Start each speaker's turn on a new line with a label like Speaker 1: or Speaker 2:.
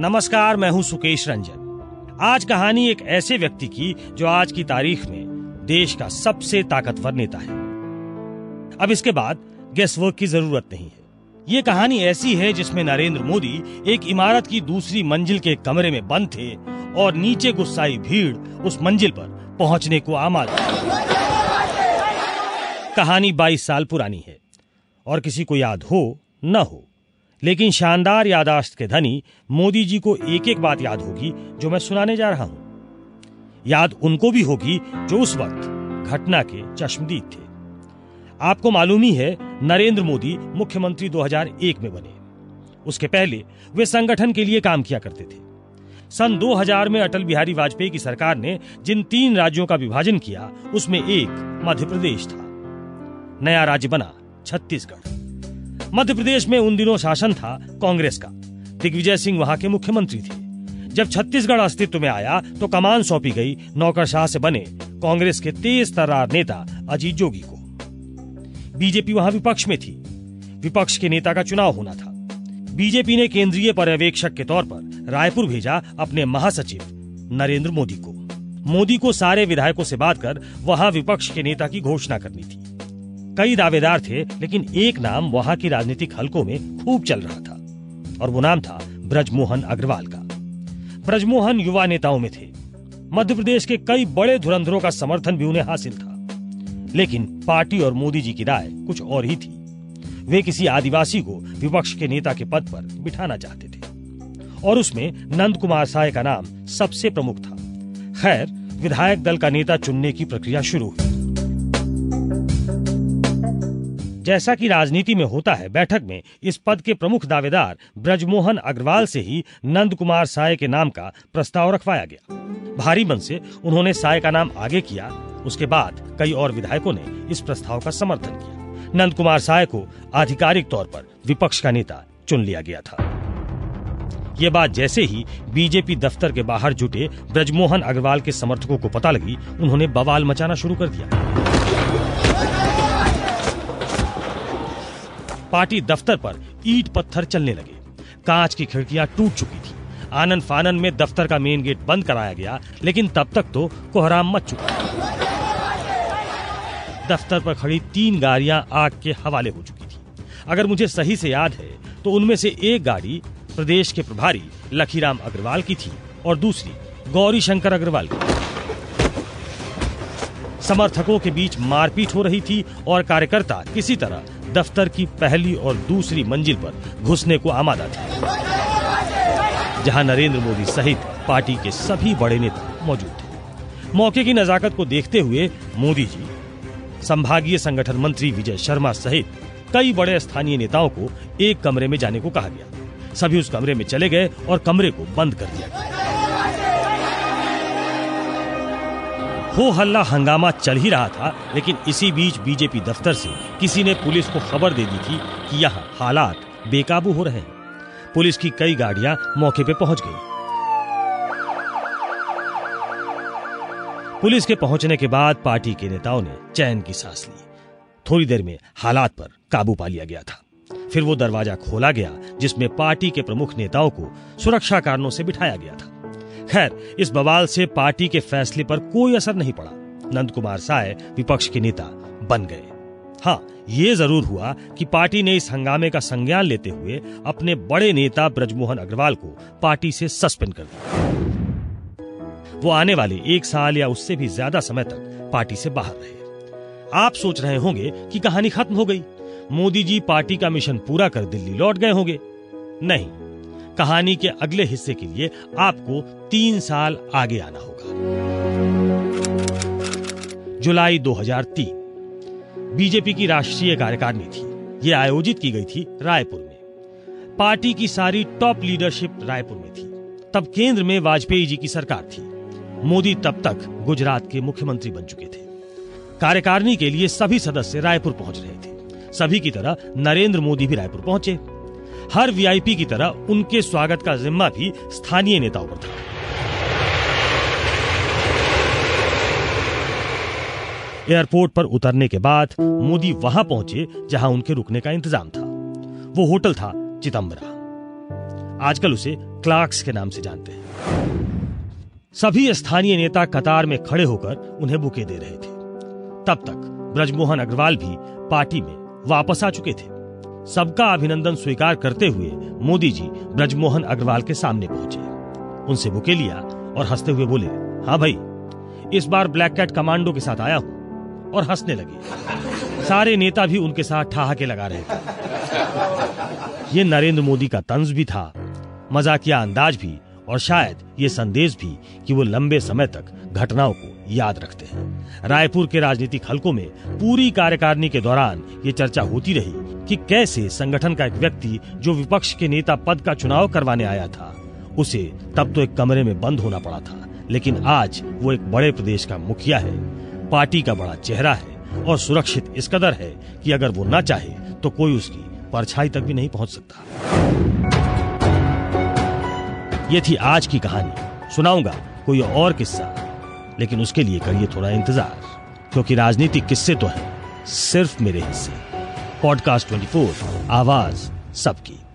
Speaker 1: नमस्कार, मैं हूँ सुकेश रंजन। आज कहानी एक ऐसे व्यक्ति की जो आज की तारीख में देश का सबसे ताकतवर नेता है। अब इसके बाद गेस वर्क की ज़रूरत नहीं है। ये कहानी ऐसी है जिसमें नरेंद्र मोदी एक इमारत की दूसरी मंजिल के कमरे में बंद थे और नीचे गुस्साई भीड़ उस मंजिल पर पहुँचने को आमादा कहानी 22 साल पुरानी है और किसी को याद हो, न हो। लेकिन शानदार यादाश्त के धनी मोदी जी को एक एक बात याद होगी जो मैं सुनाने जा रहा हूँ। याद उनको भी होगी जो उस वक्त घटना के चश्मदीद थे। आपको मालूम ही है, नरेंद्र मोदी मुख्यमंत्री 2001 में बने। उसके पहले वे संगठन के लिए काम किया करते थे। सन 2000 में अटल बिहारी वाजपेयी की सरकार ने जिन तीन राज्यों का विभाजन किया, उसमें एक मध्य प्रदेश था। नया राज्य बना छत्तीसगढ़। मध्य प्रदेश में उन दिनों शासन था कांग्रेस का। दिग्विजय सिंह वहाँ के मुख्यमंत्री थे। जब छत्तीसगढ़ अस्तित्व में आया तो कमान सौंपी गई, नौकरशाह से बने कांग्रेस के तेज तरार नेता अजीत जोगी को। बीजेपी वहाँ विपक्ष में थी। विपक्ष के नेता का चुनाव होना था। बीजेपी ने केंद्रीय पर्यवेक्षक के तौर पर रायपुर भेजा अपने महासचिव नरेंद्र मोदी को। मोदी को सारे विधायकों से बात कर वहाँ विपक्ष के नेता की घोषणा करनी थी। कई दावेदार थे, लेकिन एक नाम वहाँ की राजनीतिक हलकों में खूब चल रहा था, और वो नाम था ब्रजमोहन अग्रवाल का। ब्रजमोहन युवा नेताओं में थे। मध्य प्रदेश के कई बड़े धुरंधरों का समर्थन भी उन्हें हासिल था। लेकिन पार्टी और मोदी जी की राय कुछ और ही थी। वे किसी आदिवासी को विपक्ष के नेता के पद पर बिठाना चाहते थे। और उसमें नंद कुमार साय का नाम सबसे प्रमुख था। खैर, विधायक दल का नेता चुनने की प्रक्रिया शुरू हुई। जैसा कि राजनीति में होता है, बैठक में इस पद के प्रमुख दावेदार ब्रजमोहन अग्रवाल से ही नंद कुमार साय के नाम का प्रस्ताव रखवाया गया। भारी मन से उन्होंने साय का नाम आगे किया, उसके बाद कई और विधायकों ने इस प्रस्ताव का समर्थन किया। नंद कुमार साय को आधिकारिक तौर पर विपक्ष का नेता चुन लिया गया था। ये बात जैसे ही बीजेपी दफ्तर के बाहर जुटे ब्रजमोहन अग्रवाल के समर्थकों को पता लगी, उन्होंने बवाल मचाना शुरू कर दिया। पार्टी दफ्तर पर ईट पत्थर चलने लगे। कांच की खिड़कियाँ टूट चुकी थी। आनंद फानन में दफ्तर का मेन गेट बंद कराया गया, लेकिन तब तक तो कोहराम मच चुका दफ्तर पर खड़ी तीन गाड़ियाँ आग के हवाले हो चुकी थी। अगर मुझे सही से याद है तो उनमें से एक गाड़ी प्रदेश के प्रभारी लखीराम अग्रवाल की थी और दूसरी गौरी शंकर अग्रवाल की समर्थकों के बीच मारपीट हो रही थी और कार्यकर्ता किसी तरह दफ्तर की पहली और दूसरी मंजिल पर घुसने को आमादा थे। जहाँ नरेंद्र मोदी सहित पार्टी के सभी बड़े नेता मौजूद थे। मौके की नजाकत को देखते हुए मोदी जी, संभागीय संगठन मंत्री विजय शर्मा सहित कई बड़े स्थानीय नेताओं को एक कमरे में जाने को कहा गया। सभी उस कमरे में चले गए और कमरे को बंद कर दिया गया। हो हल्ला हंगामा चल ही रहा था, लेकिन इसी बीच बीजेपी दफ्तर से किसी ने पुलिस को खबर दे दी थी कि यहाँ हालात बेकाबू हो रहे हैं। पुलिस की कई गाड़ियाँ मौके पे पहुँच गई। पुलिस के पहुँचने के बाद पार्टी के नेताओं ने चैन की सांस ली। थोड़ी देर में हालात पर काबू पा लिया गया था। फिर वो दरवाज़ा खोला गया, जिसमें पार्टी के प्रमुख नेताओं को सुरक्षा कारणों से बिठाया गया था। खैर, इस बवाल से पार्टी के फैसले पर कोई असर नहीं पड़ा। नंद कुमार साय विपक्ष के नेता बन गए। हाँ ये ज़रूर हुआ कि पार्टी ने इस हंगामे का संज्ञान लेते हुए अपने बड़े नेता ब्रजमोहन अग्रवाल को पार्टी से सस्पेंड कर दिया। वो आने वाले एक साल या उससे भी ज़्यादा समय तक पार्टी से बाहर रहे। आप सोच रहे होंगे कि कहानी खत्म हो गई। मोदी जी पार्टी का मिशन पूरा कर दिल्ली लौट गए होंगे। नहीं कहानी के अगले हिस्से के लिए आपको तीन साल आगे आना होगा। जुलाई 2003 बीजेपी की राष्ट्रीय कार्यकारिणी थी। यह आयोजित की गई थी रायपुर में। पार्टी की सारी टॉप लीडरशिप रायपुर में थी। तब केंद्र में वाजपेयी जी की सरकार थी। मोदी तब तक गुजरात के मुख्यमंत्री बन चुके थे। कार्यकारिणी के लिए सभी सदस्य रायपुर पहुँच रहे थे। सभी की तरह नरेंद्र मोदी भी रायपुर पहुँचे। हर वीआईपी की तरह उनके स्वागत का जिम्मा भी स्थानीय नेताओं पर था। एयरपोर्ट पर उतरने के बाद मोदी वहाँ पहुँचे जहाँ उनके रुकने का इंतज़ाम था। वो होटल था चिदम्बरा आजकल उसे क्लार्क्स के नाम से जानते हैं। सभी स्थानीय नेता कतार में खड़े होकर उन्हें बुके दे रहे थे। तब तक ब्रजमोहन अग्रवाल भी पार्टी में वापस आ चुके थे। सबका अभिनंदन स्वीकार करते हुए मोदी जी ब्रजमोहन अग्रवाल के सामने पहुँचे। उनसे बुके लिया और हँसते हुए बोले हाँ भाई, इस बार ब्लैक कैट कमांडो के साथ आया हूँ। और हंसने लगे। सारे नेता भी उनके साथ ठहाके लगा रहे थे। ये नरेंद्र मोदी का तंज भी था, मजाकिया अंदाज भी, और शायद ये संदेश भी कि वो लंबे समय तक घटनाओं को याद रखते हैं। रायपुर के राजनीतिक हलकों में पूरी कार्यकारिणी के दौरान ये चर्चा होती रही कि कैसे संगठन का एक व्यक्ति जो विपक्ष के नेता पद का चुनाव करवाने आया था, उसे तब तो एक कमरे में बंद होना पड़ा था। लेकिन आज वो एक बड़े प्रदेश का मुखिया है, पार्टी का बड़ा चेहरा है और सुरक्षित इस कदर है कि अगर वो न चाहे तो कोई उसकी परछाई तक भी नहीं पहुँच सकता। ये थी आज की कहानी। सुनाऊँगा कोई और किस्सा, लेकिन उसके लिए करिए थोड़ा इंतज़ार, क्योंकि राजनीतिक किस्से तो है, सिर्फ़ मेरे हिस्से। पॉडकास्ट 24 आवाज़ सबकी।